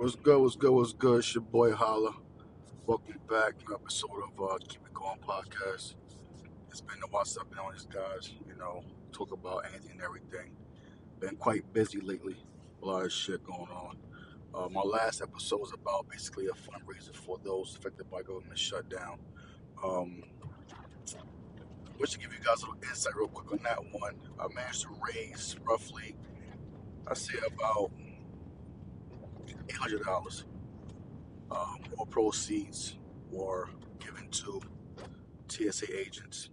What's good? What's good? What's good? It's your boy Holla. Welcome back to an episode of uh, Keep It Going podcast. It's been a while since I've been on this, guys. You know, talk about anything and everything. Been quite busy lately. A lot of shit going on. Uh, my last episode was about basically a fundraiser for those affected by government shutdown. Um, just to give you guys a little insight real quick on that one, I managed to raise roughly, I say about eight hundred dollars. Um, more proceeds were given to TSA agents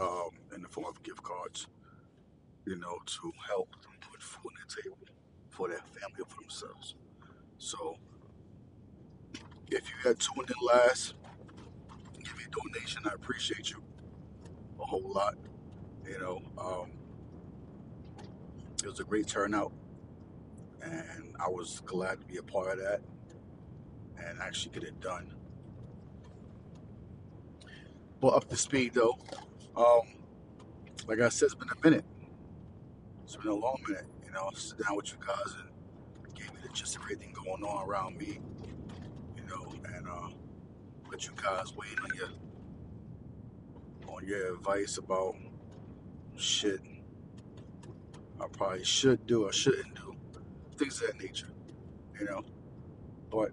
um, in the form of gift cards, you know, to help them put food on the table for their family or for themselves. So, if you had tuned in last, give me a donation. I appreciate you a whole lot. You know, um, it was a great turnout, and I was glad to be a part of that and actually get it done. But up to speed though, um, like I said, it's been a minute. It's been a long minute. You know, sit down with you guys and gave me the of everything going on around me. You know, and uh, let you guys in on your on your advice about shit I probably should do or shouldn't do, things of that nature. You know, but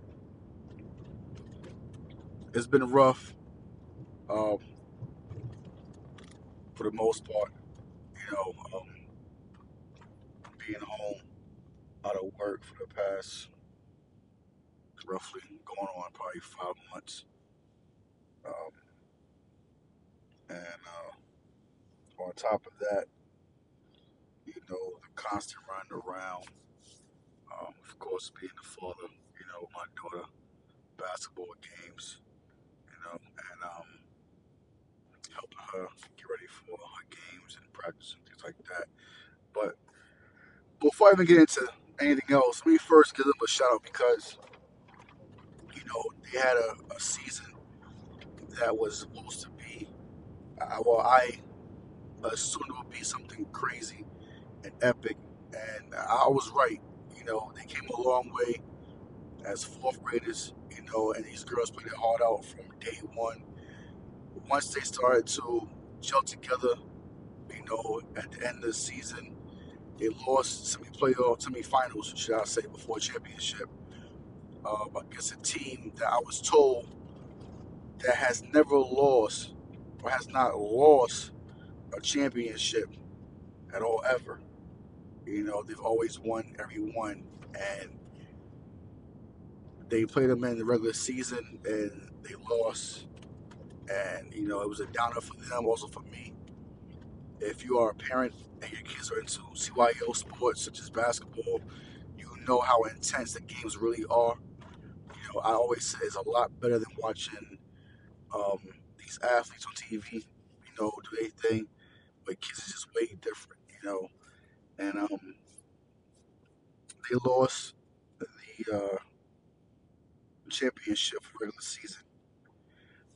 it's been rough um, for the most part. You know, um, being home out of work for the past roughly going on probably five months, um, and uh, on top of that, you know, the constant running around. Course, being the father, you know, my daughter basketball games, you know, and um, helping her get ready for her games and practice and things like that. But before I even get into anything else, let me first give them a shout out because, you know, they had a, a season that was supposed to be, uh, well, I assumed it would be something crazy and epic, and I was right. You know, they came a long way as fourth graders, you know, and these girls played it hard out from day one. Once they started to gel together, you know, at the end of the season, they lost semi-playoff, semi-finals, should I say, before championship uh, against a team that I was told that has never lost or has not lost a championship at all ever. You know, they've always won every one, and they played them in the regular season and they lost. And you know, it was a downer for them, also for me. If you are a parent and your kids are into CYO sports such as basketball, you know how intense the games really are. You know, I always say it's a lot better than watching um, these athletes on TV. You know, do their thing, but kids is just way different. You know, and um, they lost the uh, championship for regular season,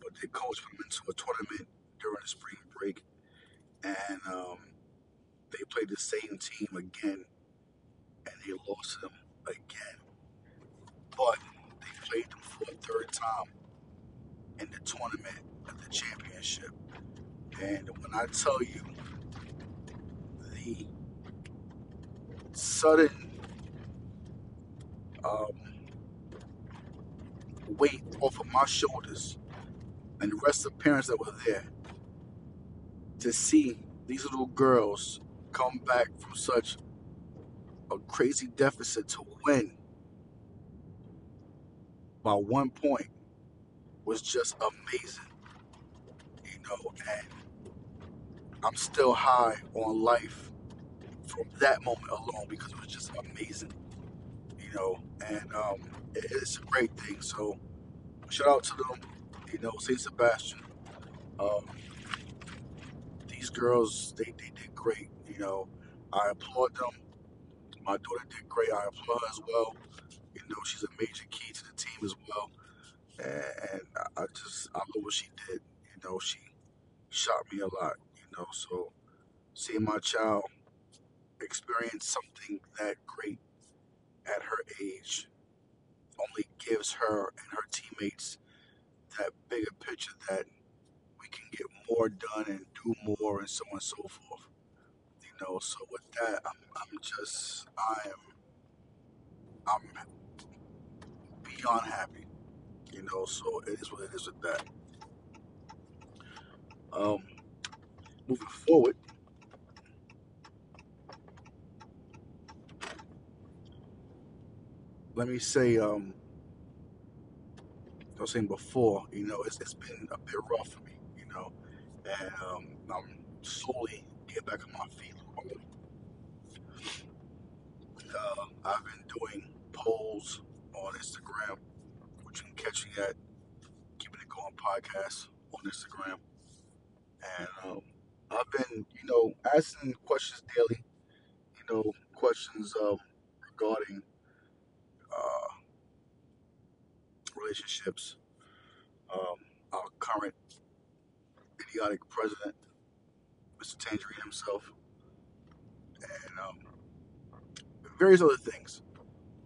but their coach put them into a tournament during the spring break, and um, they played the same team again, and they lost them again. But they played them for a third time in the tournament of the championship. And when I tell you the sudden um, weight off of my shoulders and the rest of the parents that were there to see these little girls come back from such a crazy deficit to win by one point was just amazing. You know, and I'm still high on life from that moment alone because it was just amazing. You know, and um, it- it's a great thing. So shout out to them. You know, Saint Sebastian. Um, these girls, they, they did great. You know, I applaud them. My daughter did great. I applaud her as well. You know, she's a major key to the team as well. And, I I just, I love what she did. You know, she shot me a lot. You know, so seeing my child experience something that great at her age, only gives her and her teammates that bigger picture that we can get more done and do more and so on and so forth. You know, so with that, I'm, I'm just, I am, I'm beyond happy. You know, so it is what it is with that. Um, moving forward, let me say, um, I was saying before, you know, it's, it's been a bit rough for me, you know, and um, I'm slowly getting back on my feet. Uh, I've been doing polls on Instagram, which you can catch me at Keeping It Going podcast on Instagram. And um, I've been, you know, asking questions daily, you know, questions um, regarding uh, relationships, um, our current idiotic president, Mr. Tangerine himself, and um, various other things.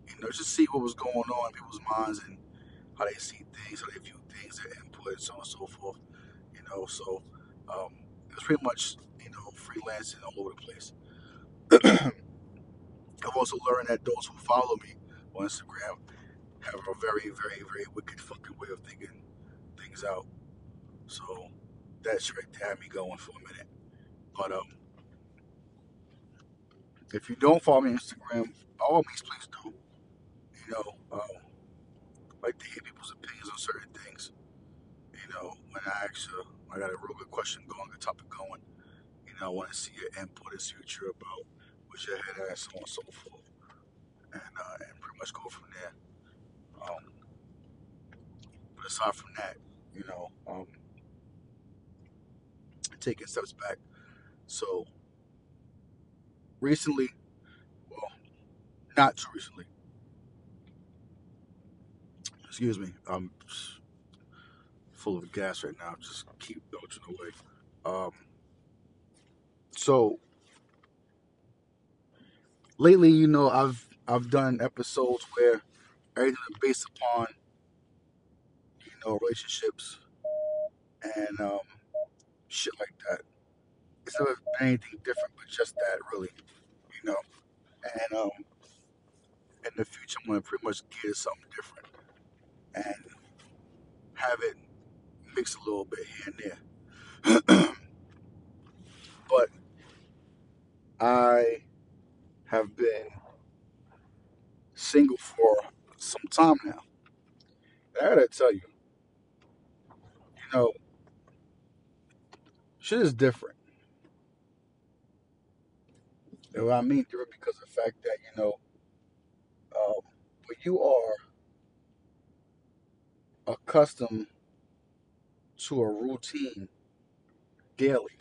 You know, just see what was going on in people's minds and how they see things, how they view things, their input, so on and so forth. You know, so um, it's pretty much, you know, freelancing all over the place. I've also learned that those who follow me on Instagram have a very, very, very wicked fucking way of thinking things out. So that right had me going for a minute. But um, if you don't follow me on Instagram, by all means, please do. You know, um, like to hear people's opinions on certain things. You know, when I ask you, I got a real good question going, a topic going. You know, I want to see your input in future about what your head at, so on and so forth, and uh, and pretty much go from there. Um, but aside from that, you know, um, taking steps back. So recently, well, not too recently. Excuse me, I'm full of gas right now. Just keep dodging away. Um, so lately, you know, I've I've done episodes where everything is based upon you know relationships and um, shit like that. It's never been anything different, but just that, really, you know. And um, in the future, I'm gonna pretty much get something different and have it mix a little bit here and there. but I have been single for some time now. And I gotta tell you, you know, shit is different. And what I mean different because of the fact that, you know, um, when you are accustomed to a routine daily,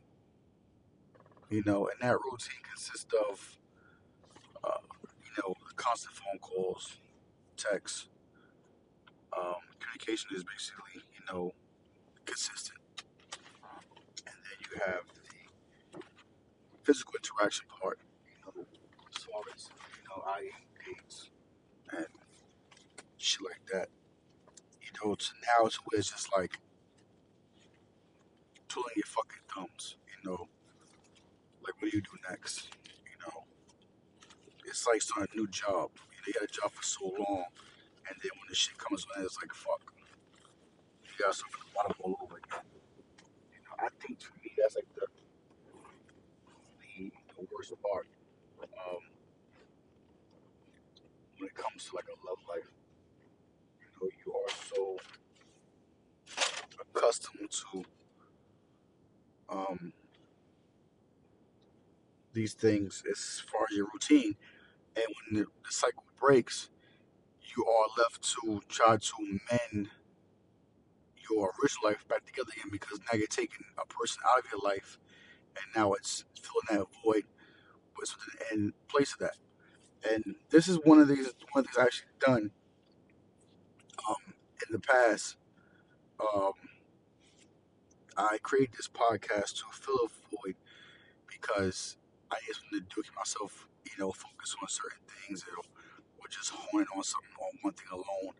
you know, and that routine consists of, uh, you know, constant phone calls, texts. Um, communication is basically, you know, consistent. And then you have the physical interaction part, you know, as far as, you know, I dates and shit like that. You know, to now where it's just like twiddling your fucking thumbs, you know, like what do you do next? You know, it's like starting a new job. You had a job for so long, and then when the shit comes on, it's like fuck, you got to from the bottom all over again. You know, I think to me that's like the the, the worst part. Um, when it comes to like a love life, you know, you are so accustomed to um these things as far as your routine, and when the, the cycle breaks, you are left to try to mend your original life back together again because now you're taking a person out of your life and now it's filling that void with something in place of that. And this is one of these one of these I've actually done um, in the past. Um, I created this podcast to fill a void because I just wanted to keep myself, you know, focus on certain things or, or just honing on something on one thing alone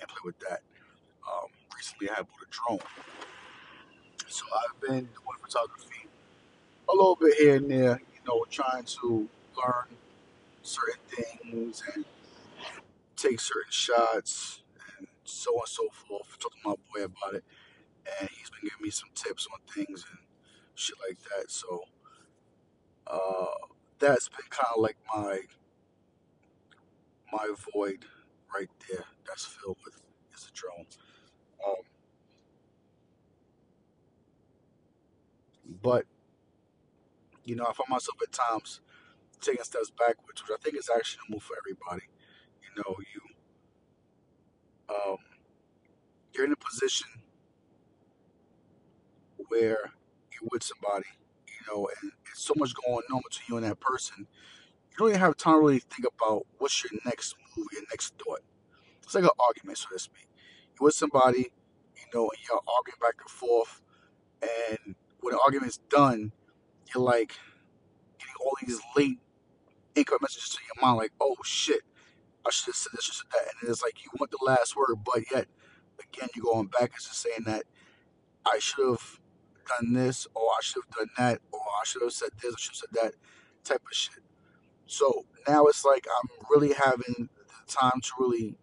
and play with that. Um, recently I bought a drone. So I've been doing photography a little bit here and there, you know, trying to learn certain things and take certain shots and so on and so forth. Talk to my boy about it, and he's been giving me some tips on things and shit like that. So uh, that's been kind of like my my void right there. That's filled with is a drone. Um, but you know, I find myself at times taking steps backwards, which I think is actually a move for everybody. You know, you um, you're in a position where you're with somebody, know, and it's so much going on between you and that person. You don't even have time to really think about what's your next move, your next thought. It's like an argument, so to speak. You're with somebody, you know, and you're arguing back and forth, and when the argument's done, you're like getting all these late income messages to your mind, like, oh shit, I should have said this, I should have said that. And it's like you want the last word, but yet, again, you're going back and just saying that I should have done this, or I should have done that, or I should have said this, I should have said that type of shit. So now it's like I'm really having the time to really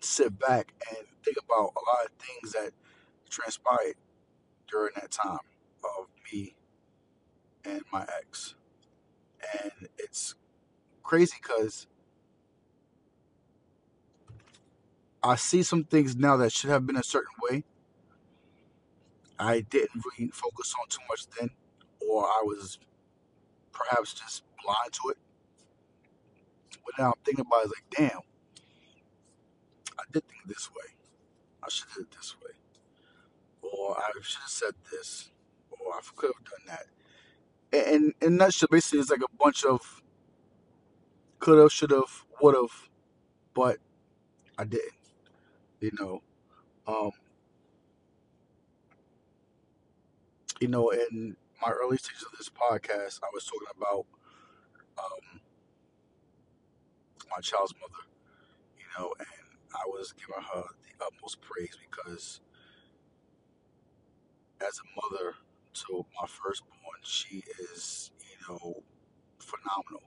sit back and think about a lot of things that transpired during that time of me and my ex. And it's crazy because I see some things now that should have been a certain way. I didn't really focus on too much then, or I was perhaps just blind to it. But now I'm thinking about it like, damn, I did think this way. I should have did it this way. Or I should have said this. Or I could have done that. And, and a nutshell, basically, it's like a bunch of could have, should have, would have, but I didn't. You know, um, you know, in my early stages of this podcast, I was talking about um, my child's mother. You know, and I was giving her the utmost praise because as a mother to my firstborn, she is, you know, phenomenal.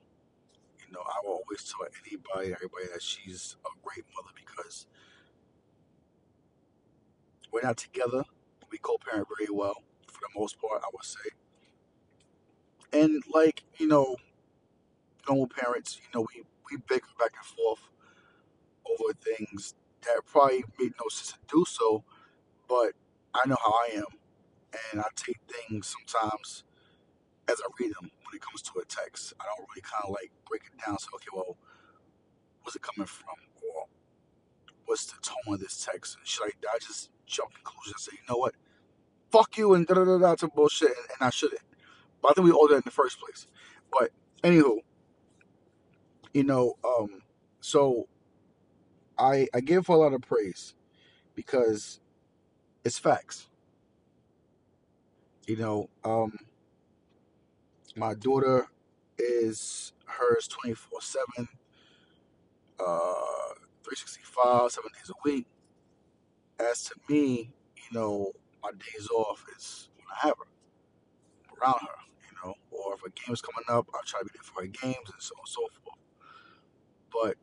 You know, I will always tell anybody, everybody that she's a great mother because we're not together. but We co-parent very well for the most part, I would say. And like, you know, normal parents, you know, we, we bicker back and forth over things that probably made no sense to do so, but I know how I am. And I take things sometimes as I read them when it comes to a text. I don't really kind of like break it down. So, okay, well, what's it coming from? Or what's the tone of this text? And should I, I just jump to conclusions and say, you know what? Fuck you and da da da da to bullshit, and, and I shouldn't. But I think we all did in the first place. But anywho, you know, um, so I I give her a lot of praise because it's facts. You know, um, my daughter is hers 24 7, uh, 365, seven days a week. As to me, you know, my days off is when I have her, around her, you know, or if a game's coming up, I'll try to be there for her games and so on and so forth. But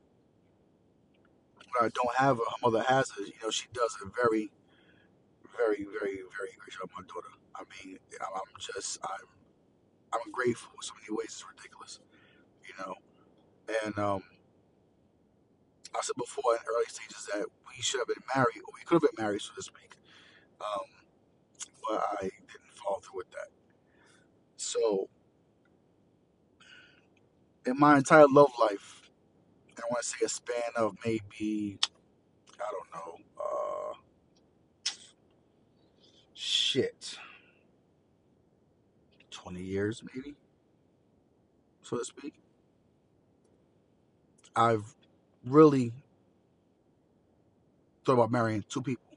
when I don't have her, her mother has her, you know, she does a very, very, very, very great job, my daughter. I mean, I'm I'm just, I'm, I'm grateful in so many ways, it's ridiculous, you know. And um, I said before in early stages that we should have been married, or we could have been married, so to speak. Um, but I didn't follow through with that. So, in my entire love life, I want to say a span of maybe, I don't know, uh, shit, 20 years maybe, so to speak, I've really thought about marrying two people.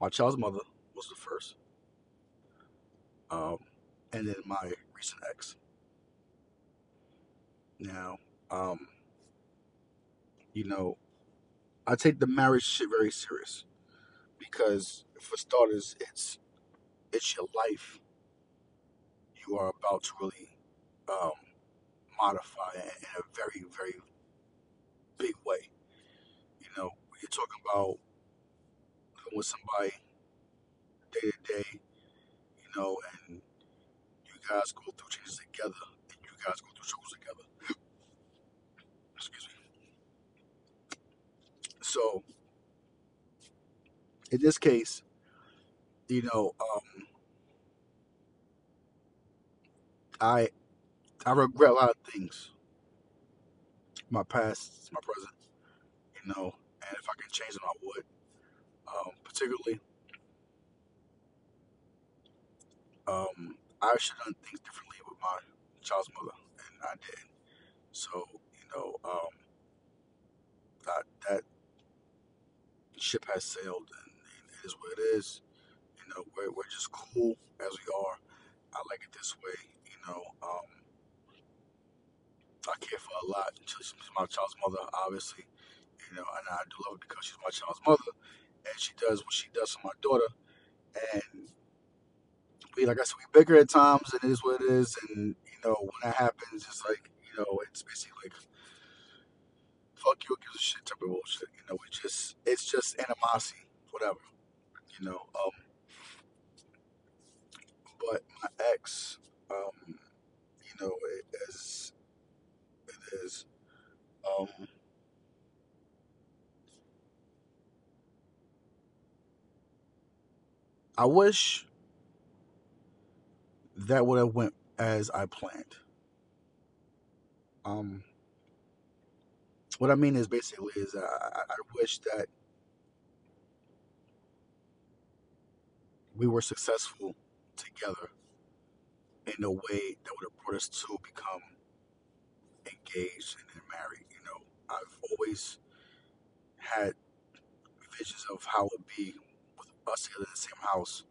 My child's mother was the first, um, and then my recent ex. Now, um, you know, I take the marriage shit very serious because for starters, it's it's your life you are about to really um, modify in a very very big way. You know, you're talking about living with somebody day to day, know, and you guys go through changes together, and you guys go through struggles together. Excuse me. So in this case, you know, um, I I regret a lot of things, my past, my present, you know, and if I can change them, I would. Um, particularly, um, I should have done things differently with my child's mother, and I did. So you know, um, that that ship has sailed, and, and it is what it is. You know, we're we're just cool as we are. I like it this way. You know, um, I care for a lot. She's my child's mother, obviously. You know, and I do love her because she's my child's mother, and she does what she does for my daughter. And we, like I said, we bicker at times, and it is what it is. And you know, when that happens, it's like you know, it's basically like fuck you, gives a shit type of bullshit. You know, it's just it's just animosity, whatever. You know, um, but my ex, um, you know, it is it is. Um, I wish that would have went as I planned. Um, what I mean is basically is I, I wish that we were successful together in a way that would have brought us to become engaged and then married. You know, I've always had visions of how it would be with us together in the same house,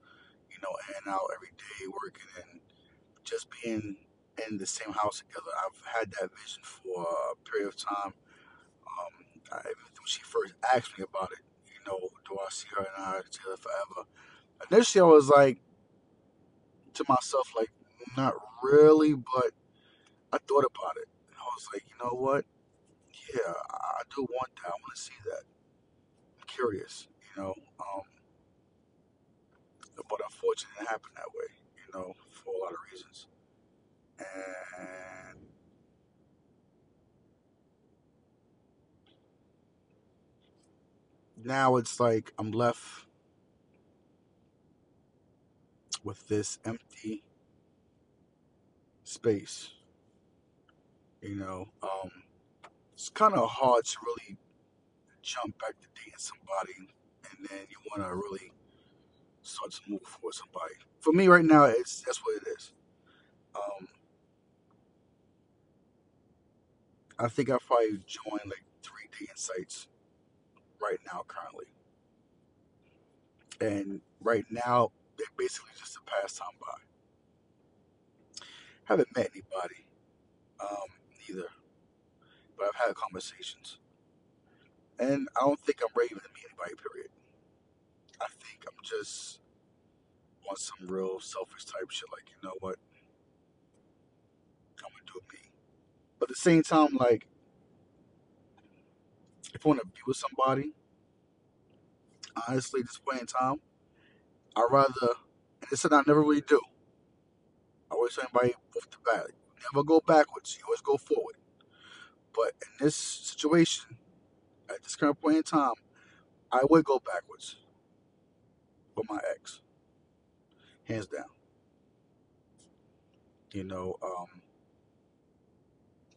know, and out every day working and just being in the same house together. I've had that vision for a period of time. Um, I, when she first asked me about it, you know, do I see her and I together forever? Initially, I was like to myself, like, not really, but I thought about it. And I was like, you know what? Yeah, I I do want that. I want to see that. I'm curious, you know. Um, but unfortunately, it didn't that way, you know, for a lot of reasons. And now it's like I'm left with this empty space, you know. Um, it's kind of hard to really jump back to dating somebody and then you want to really start to move for somebody. For me right now, it's that's what it is. Um, I think I've probably joined like three dating sites right now currently, and right now they're basically just a pastime by. Haven't met anybody, um, neither, but I've had conversations, and I don't think I'm ready to meet anybody. Period. I think I'm just on some real selfish type shit. Like, you know what? I'm gonna do me. But at the same time, like, if I want to be with somebody, honestly, this point in time, I'd rather, and this is something I never really do. I always tell anybody off the bat, never go backwards. You always go forward. But in this situation, at this current point in time, I would go backwards with my ex, hands down. You know, um,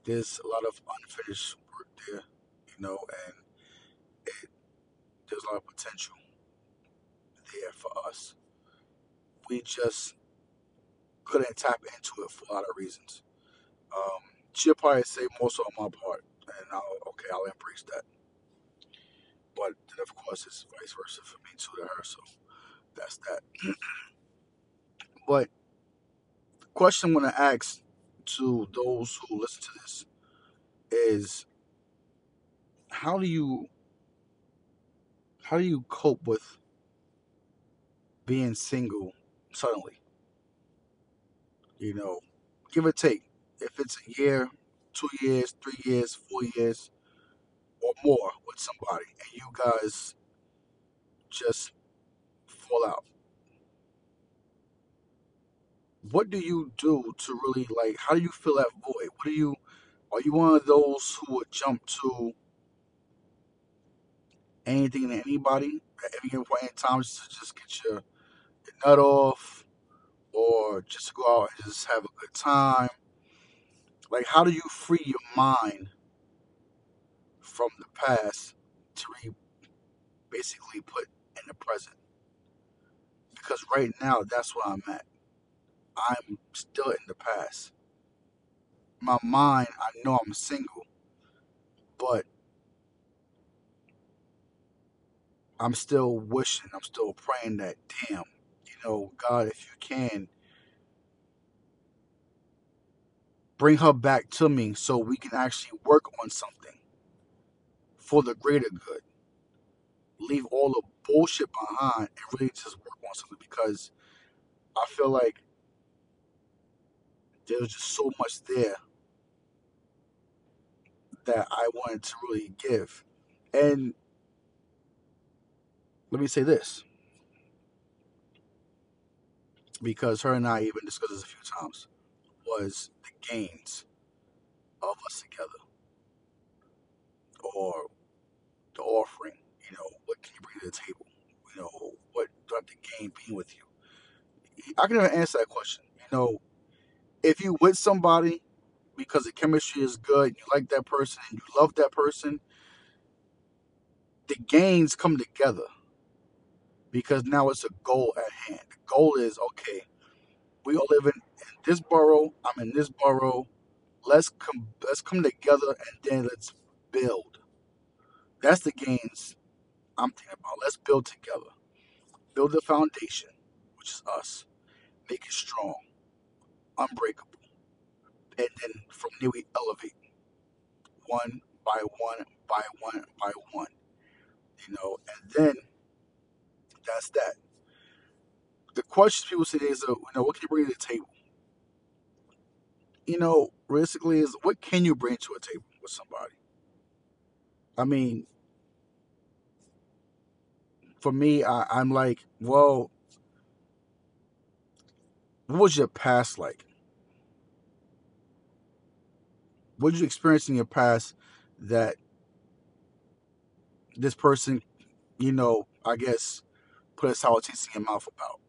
there's a lot of unfinished work there, you know, and it, there's a lot of potential there for us. We just couldn't tap into it for a lot of reasons. Um, she'll probably say more so on my part, and I'll, okay, I'll embrace that. But then, of course, it's vice versa for me too to her, so that's that. But the question I'm going to ask to those who listen to this is how do you how do you cope with being single suddenly? You know, give or take. If it's a year, two years, three years, four years, or more with somebody, and you guys just fall out. What do you do to really like? How do you fill that void? What do you? Are you one of those who would jump to anything and anybody at any point in time just to just get your, your nut off, or just go out and just have a good time? Like, how do you free your mind from the past to re basically put in the present? Because right now, that's where I'm at. I'm still in the past. My mind, I know I'm single, but I'm still wishing, I'm still praying that, damn, you know, God, if you can, bring her back to me so we can actually work on something for the greater good. Leave all the bullshit behind and really just work on something because I feel like there's just so much there that I wanted to really give. And let me say this because her and I even discussed this a few times was the gains of us together or the offering. You know, what can you bring to the table? You know, what have to gain being with you? I can never answer that question. You know, if you with somebody because the chemistry is good, you like that person and you love that person, the gains come together because now it's a goal at hand. The goal is okay, we all live in, in this borough, I'm in this borough. Let's come let's come together and then let's build. That's the gains I'm thinking about. Let's build together. Build the foundation, which is us. Make it strong, unbreakable. And then from there we elevate one by one by one by one. You know, and then that's that. The questions people say is, uh, you know, what can you bring to the table? You know, realistically, is what can you bring to a table with somebody? I mean, for me, I, I'm like, well, what was your past like? What did you experience in your past that this person, you know, I guess, put a sour taste in your mouth about?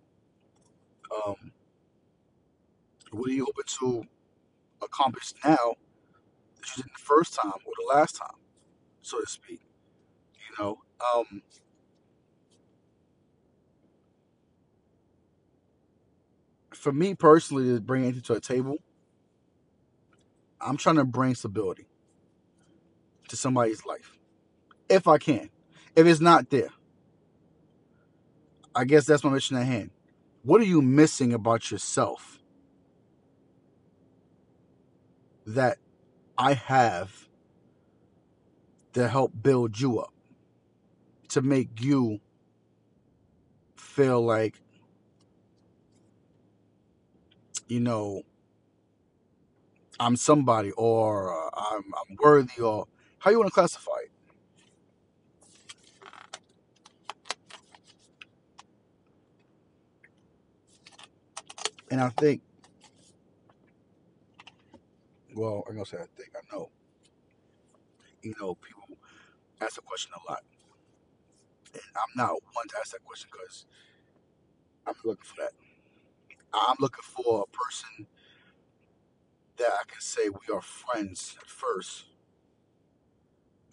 Um, what are you hoping to accomplish now that you didn't the first time or the last time, so to speak? You know, um, for me personally, to bring anything to a table, I'm trying to bring stability to somebody's life, if I can. If it's not there, I guess that's my mission at hand. What are you missing about yourself that I have to help build you up, to make you feel like, you know, I'm somebody or uh, I'm, I'm worthy or how you want to classify it? And I think, well, I'm going to say I think, I know, you know, people ask the question a lot. And I'm not one to ask that question because I'm looking for that. I'm looking for a person that I can say we are friends at first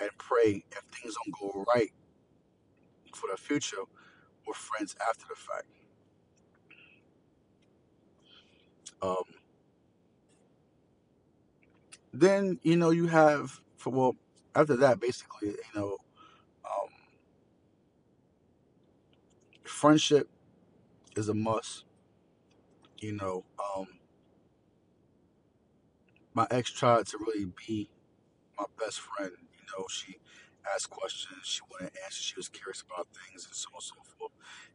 and pray if things don't go right for the future, we're friends after the fact. Um, then, you know, you have, for well, after that, basically, you know, um, friendship is a must. You know, um, my ex tried to really be my best friend. You know, she asked questions. She wanted answers. She was curious about things and so on and so forth.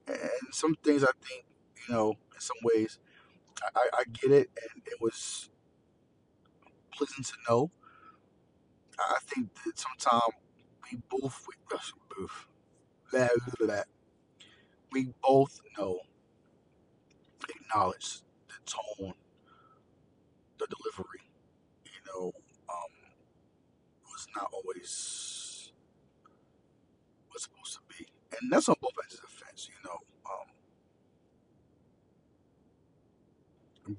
And some things I think, you know, in some ways, I, I, get it, and it was pleasant to know. I think that sometimes we both, we, both, blah, blah. we both know, acknowledge the tone, the delivery, you know, um, was not always what's supposed to be. And that's on both ends of the fence, you know. Um,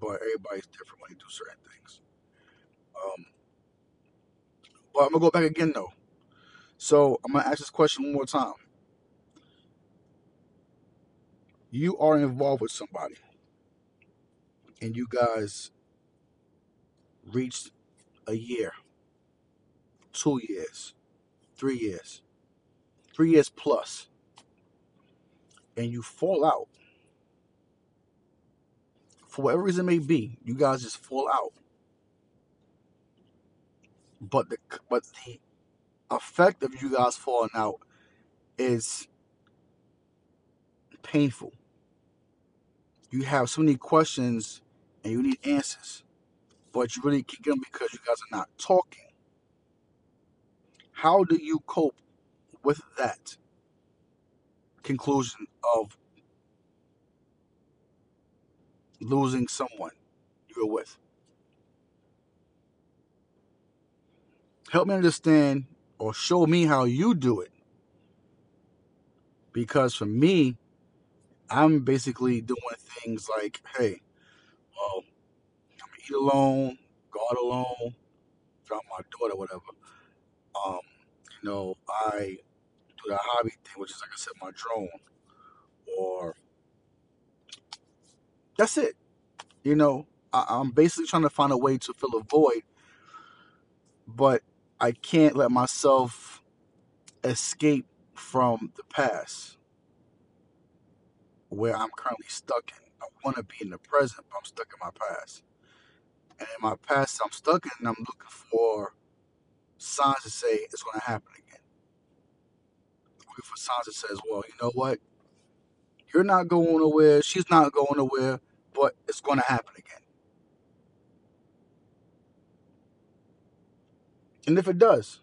but everybody's different when they do certain things. Um, but I'm gonna go back again though. So I'm gonna ask this question one more time. You are involved with somebody, and you guys reached a year, two years, three years, three years plus, and you fall out for whatever reason may be. You guys just fall out, but the but the effect of you guys falling out is painful. You have so many questions and you need answers, but you really can't them because you guys are not talking. How do you cope with that conclusion of losing someone you're with? Help me understand or show me how you do it. Because for me, I'm basically doing things like, hey, well, I'm gonna eat alone, go out alone, drop my daughter, whatever. Um, you know, I do that hobby thing, which is like I said, my drone, or that's it. You know, I, I'm basically trying to find a way to fill a void, but I can't let myself escape from the past where I'm currently stuck in. I want to be in the present, but I'm stuck in my past. And in my past, I'm stuck in, and I'm looking for signs to say it's going to happen again. Looking for signs that says, well, you know what? You're not going nowhere. She's not going nowhere, but it's going to happen again. And if it does,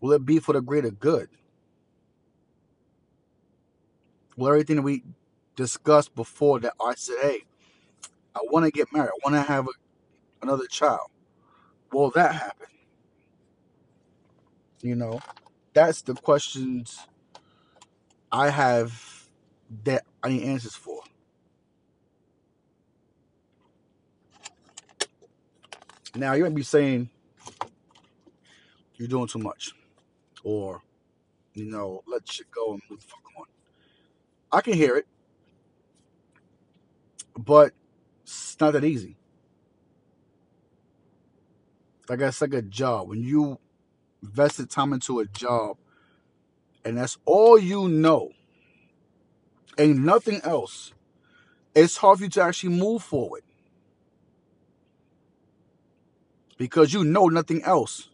will it be for the greater good? Will everything we discussed before that I said, hey, I want to get married, I want to have a, another child, will that happen? You know, that's the questions I have that I need answers for. Now, you might be saying you're doing too much, or, you know, let shit go and move the fuck. I can hear it, but it's not that easy. Like it's like a job. When you invested time into a job and that's all you know and nothing else, it's hard for you to actually move forward because you know nothing else.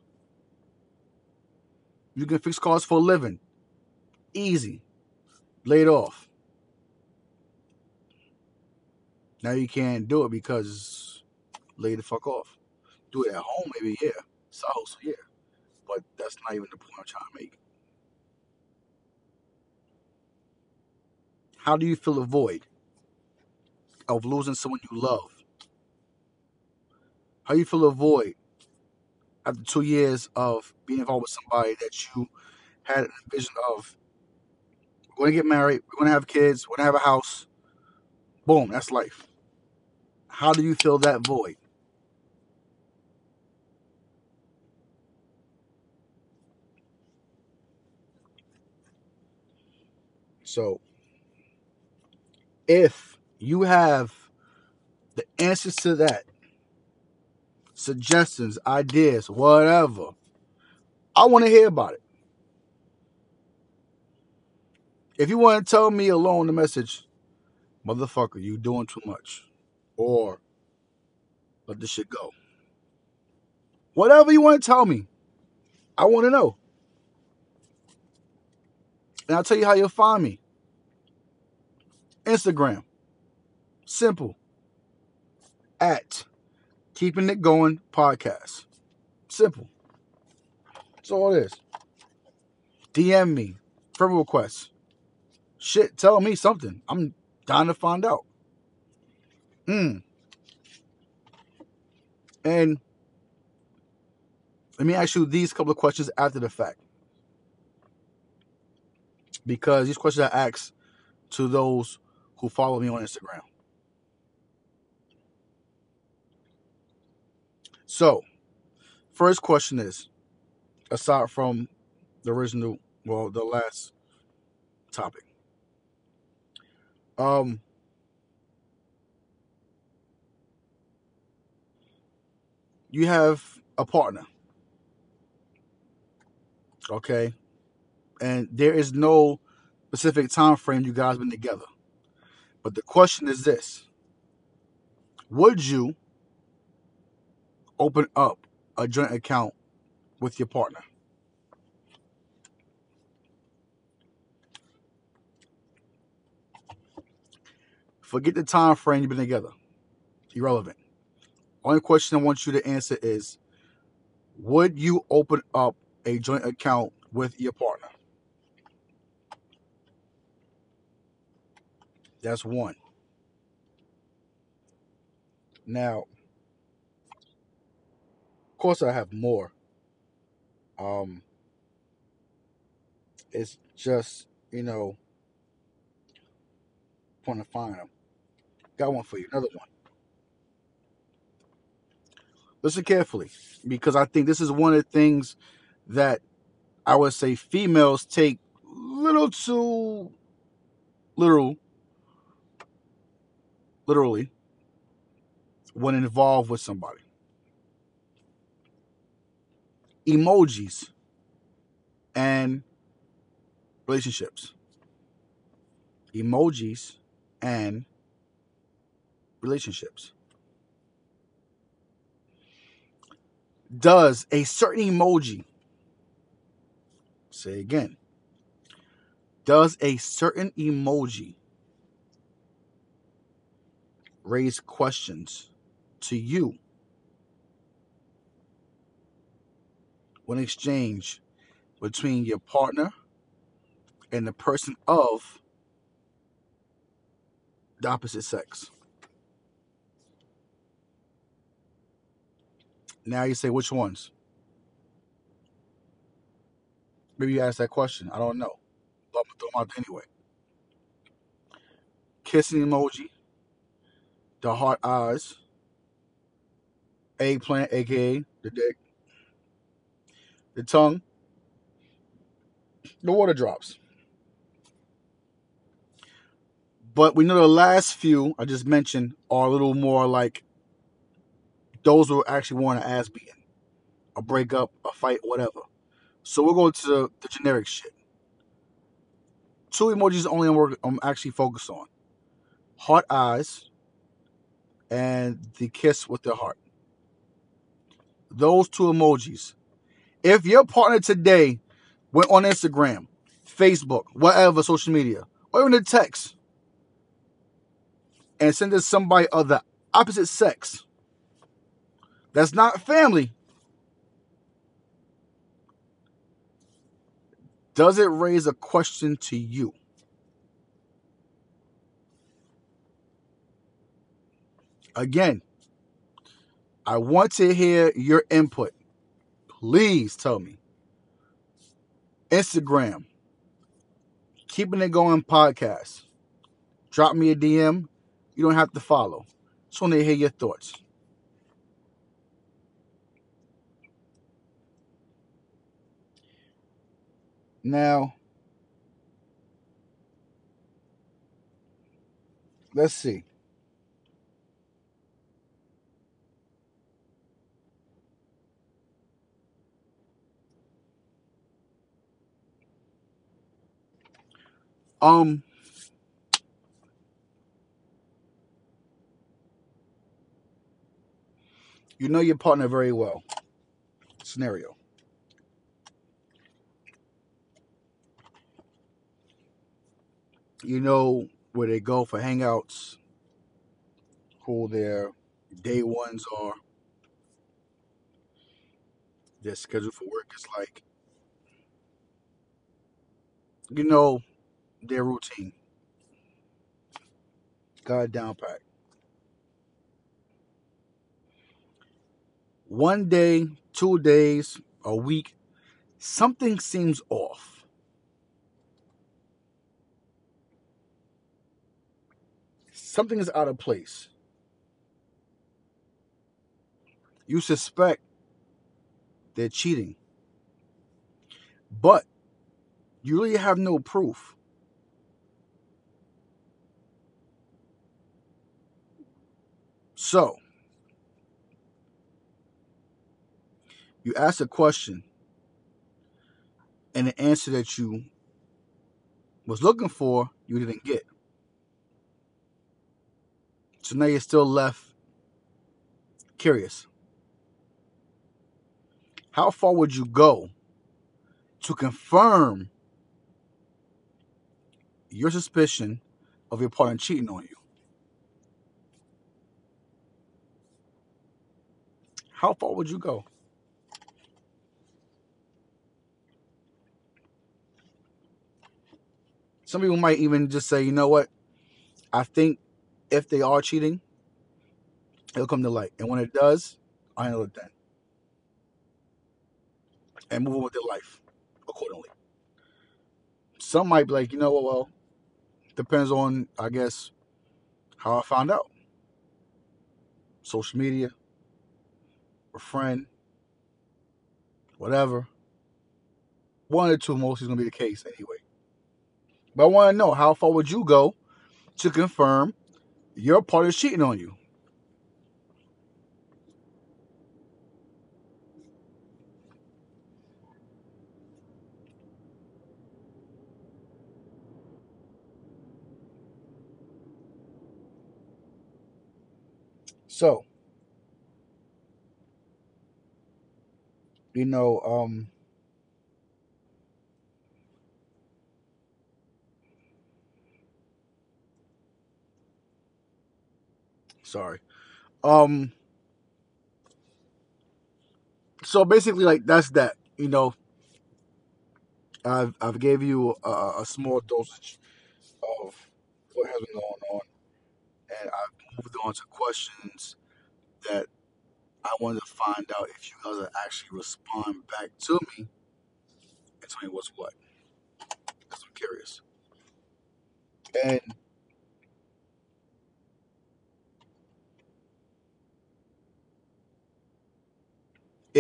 You can fix cars for a living. Easy. Laid off. Now you can't do it because lay the fuck off. Do it at home, maybe, yeah. Side hustle, yeah. But that's not even the point I'm trying to make. How do you fill the void of losing someone you love? How do you fill a void after two years of being involved with somebody that you had a vision of we're gonna get married, we're gonna have kids, we're gonna have a house. Boom, that's life. How do you fill that void? So if you have the answers to that, suggestions, ideas, whatever, I want to hear about it. If you want to tell me alone the message, motherfucker, you doing too much. Or let this shit go. Whatever you want to tell me, I want to know. And I'll tell you how you'll find me. Instagram. Simple. At Keeping It Going Podcast. Simple. That's all it is. DM me. Friend requests. Shit, tell me something. I'm dying to find out. Hmm. And let me ask you these couple of questions after the fact. Because these questions I ask to those who follow me on Instagram. So, first question is aside from the original, well, the last topic. Um, you have a partner, okay, and there is no specific time frame you guys been together. But the question is this: Would you open up a joint account with your partner? Forget the time frame you've been together. Irrelevant. Only question I want you to answer is Would you open up a joint account with your partner? That's one. Now, of course, I have more. Um, it's just you know, want to find them. Got one for you. Another one. Listen carefully, because I think this is one of the things that I would say females take little too literal, literally, when involved with somebody. Emojis and relationships. Emojis and relationships. Does a certain emoji, say again, does a certain emoji raise questions to you when exchange between your partner and the person of the opposite sex? Now you say which ones? Maybe you ask that question. I don't know. But I'm gonna throw them out anyway. Kissing emoji, the heart eyes, eggplant, aka the dick, the tongue, the water drops. But we know the last few I just mentioned are a little more like those who actually want an ass beating, a breakup, a fight, whatever. So we're going to the, generic shit. Two emojis only I'm, I'm actually focused on: heart eyes and the kiss with the heart. Those two emojis. If your partner today went on Instagram, Facebook, whatever social media, or even a text, and sent it to somebody of the opposite sex, that's not family. Does it raise a question to you? Again, I want to hear your input. Please tell me. Instagram, keeping it going podcast. Drop me a DM. You don't have to follow. Just want to hear your thoughts. Now, let's see. Um, you know your partner very well. scenario. You know where they go for hangouts, who their day ones are, their schedule for work is like. You know their routine. It down pat. One day, two days, a week, something seems off. Something is out of place. You suspect they're cheating, but you really have no proof. So, you ask a question, and the answer that you was looking for, you didn't get. So now you're still left curious. How far would you go to confirm your suspicion of your partner cheating on you? How far would you go? Some people might even just say, you know what? I think if they are cheating, it'll come to light. And when it does, I handle it then. And move on with their life accordingly. Some might be like, you know what, well, depends on, I guess, how I found out. Social media, a friend, whatever. One or two most is gonna be the case anyway. But I want to know how far would you go to confirm your partner's cheating on you? So, you know, um, sorry. Um, so basically, like that's that. You know, I've I've gave you a, a small dosage of what has been going on, and I've moved on to questions that I wanted to find out if you guys actually respond back to me and tell me what's what, because I'm curious. And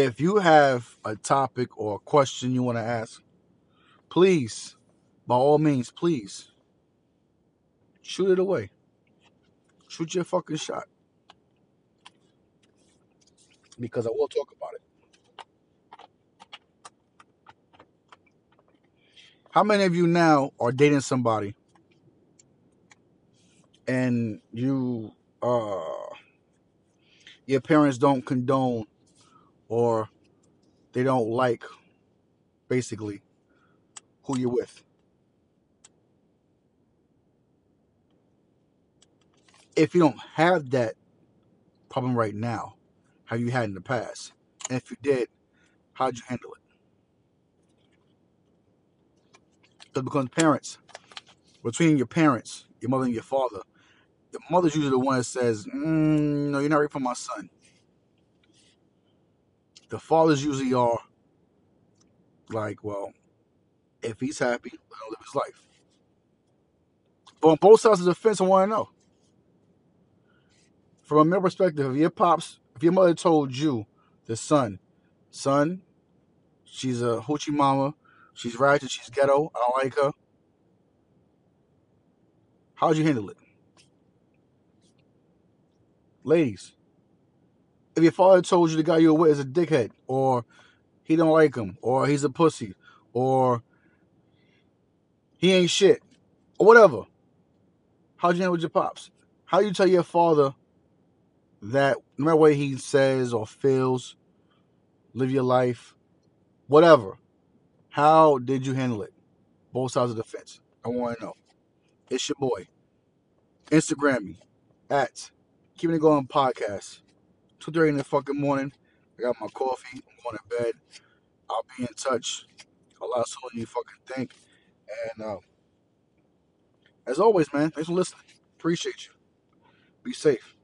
if you have a topic or a question you want to ask, please, by all means, please shoot it away. Shoot your fucking shot. Because I will talk about it. How many of you now are dating somebody and you uh your parents don't condone or they don't like basically who you're with? If you don't have that problem right now, have you had in the past? And if you did, how'd you handle it? Because because parents, between your parents, your mother and your father, the mother's usually the one that says, mm, "No, you're not ready for my son." The fathers usually are like, "Well, if he's happy, let him live his life." But on both sides of the fence, I want to know, from a male perspective, if your pops, if your mother told you, the son, son, she's a hoochie mama, she's ratchet, she's ghetto, I don't like her. How'd you handle it? Ladies, if your father told you the guy you were with is a dickhead, or he don't like him, or he's a pussy, or he ain't shit, or whatever, how'd you handle with your pops? How you tell your father that no matter what he says or feels, live your life, whatever. How did you handle it? Both sides of the fence. I want to know. It's your boy. Instagram me at Keeping It Going Podcast. 2.30 in the fucking morning. I got my coffee. I'm going to bed. I'll be in touch a lot sooner than you fucking think. And uh, as always, man, thanks for listening. Appreciate you. Be safe.